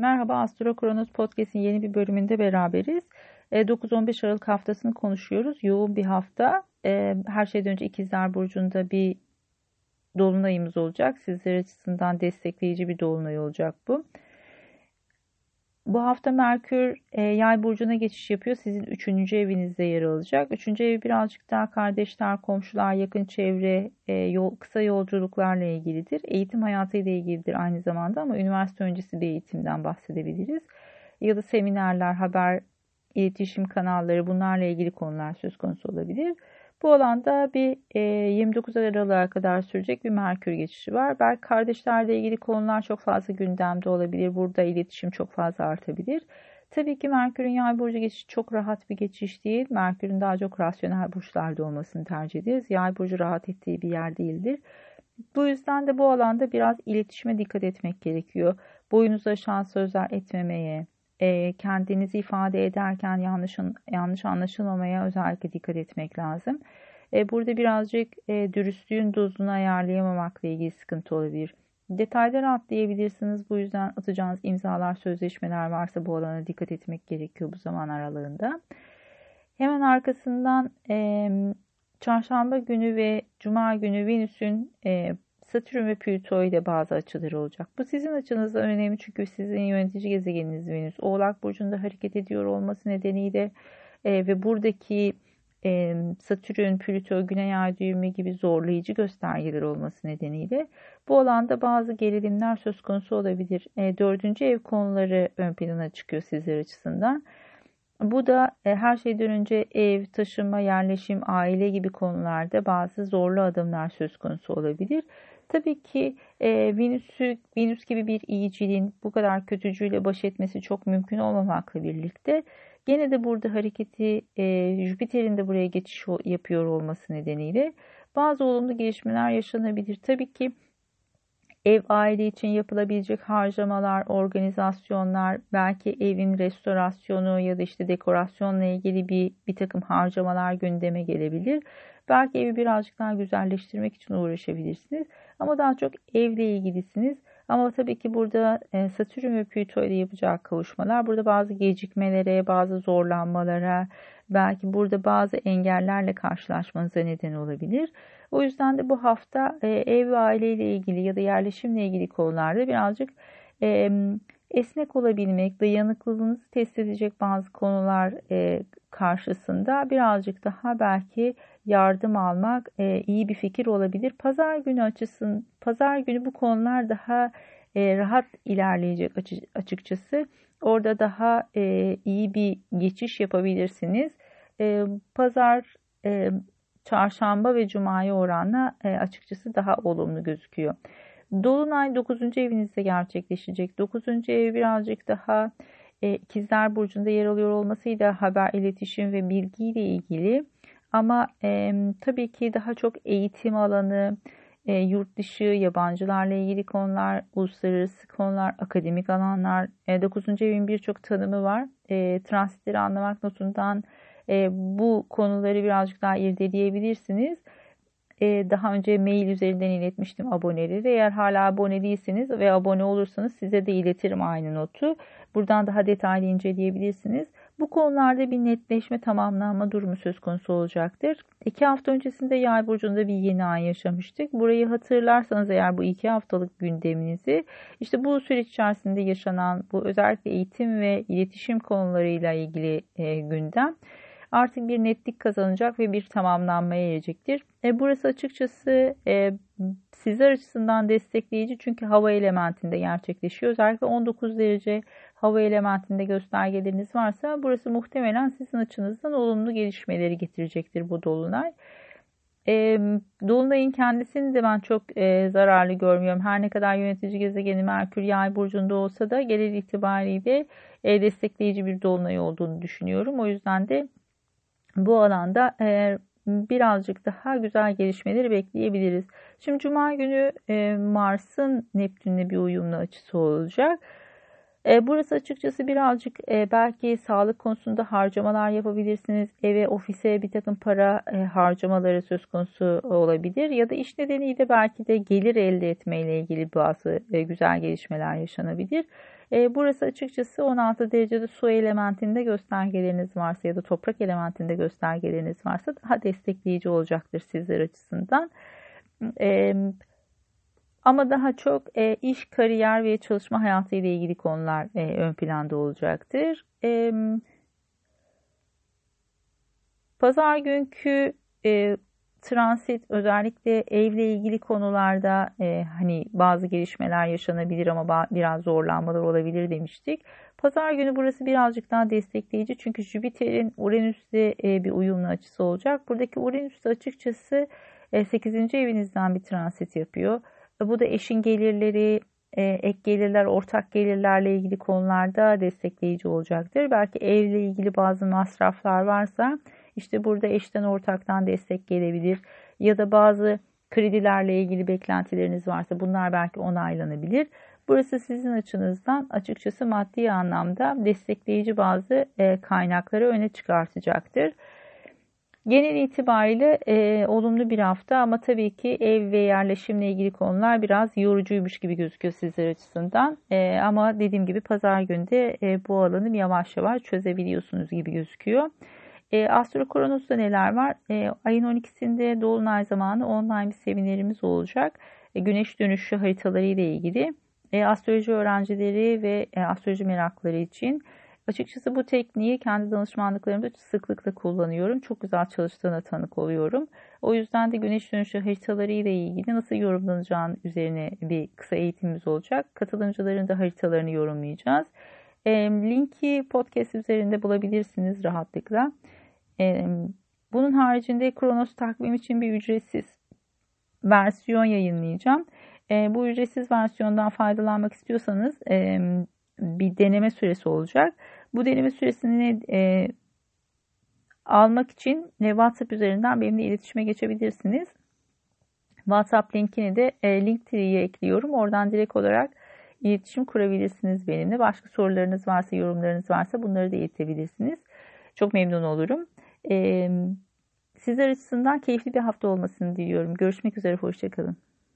Merhaba Astro Kronos Podcast'in yeni bir bölümünde beraberiz. 9-15 e, Aralık haftasını konuşuyoruz. Yoğun bir hafta. E, her şeyden önce İkizler Burcu'nda bir dolunayımız olacak. Sizler açısından destekleyici bir dolunay olacak bu. Bu hafta Merkür e, Yay burcuna geçiş yapıyor. Sizin üçüncü evinizde yer alacak. Üçüncü ev birazcık daha kardeşler, komşular, yakın çevre, e, yol, kısa yolculuklarla ilgilidir. Eğitim hayatıyla ilgilidir aynı zamanda ama üniversite öncesi bir eğitimden bahsedebiliriz. Ya da seminerler, haber, iletişim kanalları bunlarla ilgili konular söz konusu olabilir. Bu alanda bir e, 29 Aralık'a kadar sürecek bir Merkür geçişi var. Belki kardeşlerle ilgili konular çok fazla gündemde olabilir. Burada iletişim çok fazla artabilir. Tabii ki Merkür'ün yay burcu geçişi çok rahat bir geçiş değil. Merkür'ün daha çok rasyonel burçlarda olmasını tercih ederiz. Yay burcu rahat ettiği bir yer değildir. Bu yüzden de bu alanda biraz iletişime dikkat etmek gerekiyor. Boyunuza aşan sözler etmemeye, e, kendinizi ifade ederken yanlış, yanlış anlaşılmamaya özellikle dikkat etmek lazım. E, burada birazcık e, dürüstlüğün dozunu ayarlayamamakla ilgili sıkıntı olabilir. Detayları atlayabilirsiniz. Bu yüzden atacağınız imzalar, sözleşmeler varsa bu alana dikkat etmek gerekiyor bu zaman aralığında. Hemen arkasından e, çarşamba günü ve cuma günü Venüs'ün e, Satürn ve Plüto ile bazı açıları olacak. Bu sizin açınızda önemli çünkü sizin yönetici gezegeniniz Venüs. Oğlak Burcu'nda hareket ediyor olması nedeniyle e, ve buradaki e, Satürn, Plüto, Güney Ay düğümü gibi zorlayıcı göstergeler olması nedeniyle bu alanda bazı gerilimler söz konusu olabilir. E, dördüncü ev konuları ön plana çıkıyor sizler açısından. Bu da e, her şeyden önce ev, taşınma, yerleşim, aile gibi konularda bazı zorlu adımlar söz konusu olabilir. Tabii ki e, Venüs'ü, Venüs gibi bir iyiciliğin bu kadar kötücüyle baş etmesi çok mümkün olmamakla birlikte gene de burada hareketi e, Jüpiter'in de buraya geçiş yapıyor olması nedeniyle bazı olumlu gelişmeler yaşanabilir. Tabii ki ev aile için yapılabilecek harcamalar, organizasyonlar, belki evin restorasyonu ya da işte dekorasyonla ilgili bir, bir takım harcamalar gündeme gelebilir. Belki evi birazcık daha güzelleştirmek için uğraşabilirsiniz. Ama daha çok evle ilgilisiniz. Ama tabii ki burada e, Satürn ve Plüto ile yapacağı kavuşmalar burada bazı gecikmelere, bazı zorlanmalara, belki burada bazı engellerle karşılaşmanıza neden olabilir. O yüzden de bu hafta e, ev ve aile ile ilgili ya da yerleşimle ilgili konularda birazcık e, esnek olabilmek, dayanıklılığınızı test edecek bazı konular karşısında birazcık daha belki yardım almak e, iyi bir fikir olabilir. Pazar günü açısın, pazar günü bu konular daha e, rahat ilerleyecek açıkçası. Orada daha e, iyi bir geçiş yapabilirsiniz. E, pazar, e, çarşamba ve cumaya oranla e, açıkçası daha olumlu gözüküyor. Dolunay 9. evinizde gerçekleşecek. 9. ev birazcık daha e, ikizler burcunda yer alıyor olmasıyla haber, iletişim ve bilgiyle ilgili ama e, tabii ki daha çok eğitim alanı, e, yurt dışı, yabancılarla ilgili konular, uluslararası konular, akademik alanlar. E, 9. evin birçok tanımı var. E, transitleri anlamak notundan e, bu konuları birazcık daha irdeleyebilirsiniz. E, daha önce mail üzerinden iletmiştim aboneleri. Eğer hala abone değilseniz ve abone olursanız size de iletirim aynı notu. Buradan daha detaylı inceleyebilirsiniz. Bu konularda bir netleşme tamamlanma durumu söz konusu olacaktır. İki hafta öncesinde yay burcunda bir yeni ay yaşamıştık. Burayı hatırlarsanız eğer bu iki haftalık gündeminizi işte bu süreç içerisinde yaşanan bu özellikle eğitim ve iletişim konularıyla ilgili e, gündem artık bir netlik kazanacak ve bir tamamlanmaya erecektir. E, burası açıkçası e, sizler açısından destekleyici çünkü hava elementinde gerçekleşiyor. Özellikle 19 derece hava elementinde göstergeleriniz varsa burası muhtemelen sizin açınızdan olumlu gelişmeleri getirecektir bu dolunay. E, Dolunay'ın kendisini de ben çok e, zararlı görmüyorum. Her ne kadar yönetici gezegeni Merkür Yay burcunda olsa da genel itibariyle e, destekleyici bir dolunay olduğunu düşünüyorum. O yüzden de bu alanda birazcık daha güzel gelişmeleri bekleyebiliriz. Şimdi Cuma günü e, Mars'ın Neptün'le bir uyumlu açısı olacak. E, burası açıkçası birazcık e, belki sağlık konusunda harcamalar yapabilirsiniz. Eve, ofise bir takım para harcamaları söz konusu olabilir. Ya da iş nedeniyle belki de gelir elde etmeyle ilgili bazı güzel gelişmeler yaşanabilir. E, burası açıkçası 16 derecede su elementinde göstergeleriniz varsa ya da toprak elementinde göstergeleriniz varsa daha destekleyici olacaktır sizler açısından. E, ama daha çok e, iş, kariyer ve çalışma hayatı ile ilgili konular ön planda olacaktır. Pazar günkü transit özellikle evle ilgili konularda e, hani bazı gelişmeler yaşanabilir ama biraz zorlanmalar olabilir demiştik. Pazar günü burası birazcık daha destekleyici çünkü Jüpiter'in Uranüs'te e, bir uyumlu açısı olacak. Buradaki Uranüs'te açıkçası e, 8. evinizden bir transit yapıyor. E, bu da eşin gelirleri, e, ek gelirler, ortak gelirlerle ilgili konularda destekleyici olacaktır. Belki evle ilgili bazı masraflar varsa işte burada eşten ortaktan destek gelebilir ya da bazı kredilerle ilgili beklentileriniz varsa bunlar belki onaylanabilir. Burası sizin açınızdan açıkçası maddi anlamda destekleyici bazı e, kaynakları öne çıkartacaktır. Genel itibariyle e, olumlu bir hafta ama tabii ki ev ve yerleşimle ilgili konular biraz yorucuymuş gibi gözüküyor sizler açısından. E, ama dediğim gibi pazar günde e, bu alanı yavaş yavaş çözebiliyorsunuz gibi gözüküyor. E, Astro Kronos'ta neler var? E, ayın 12'sinde Dolunay zamanı online bir seminerimiz olacak. E, güneş dönüşü haritaları ile ilgili. E, astroloji öğrencileri ve e, astroloji merakları için Açıkçası bu tekniği kendi danışmanlıklarımda sıklıkla kullanıyorum. Çok güzel çalıştığına tanık oluyorum. O yüzden de güneş dönüşü haritaları ile ilgili nasıl yorumlanacağını üzerine bir kısa eğitimimiz olacak. Katılımcıların da haritalarını yorumlayacağız. E, linki podcast üzerinde bulabilirsiniz rahatlıkla. Bunun haricinde Kronos takvim için bir ücretsiz versiyon yayınlayacağım. E, bu ücretsiz versiyondan faydalanmak istiyorsanız bir deneme süresi olacak. Bu deneme süresini e, almak için WhatsApp üzerinden benimle iletişime geçebilirsiniz. WhatsApp linkini de e, Linktree'ye ekliyorum. Oradan direkt olarak iletişim kurabilirsiniz benimle. Başka sorularınız varsa, yorumlarınız varsa bunları da iletebilirsiniz. Çok memnun olurum. Sizler açısından keyifli bir hafta olmasını diliyorum. Görüşmek üzere, hoşçakalın.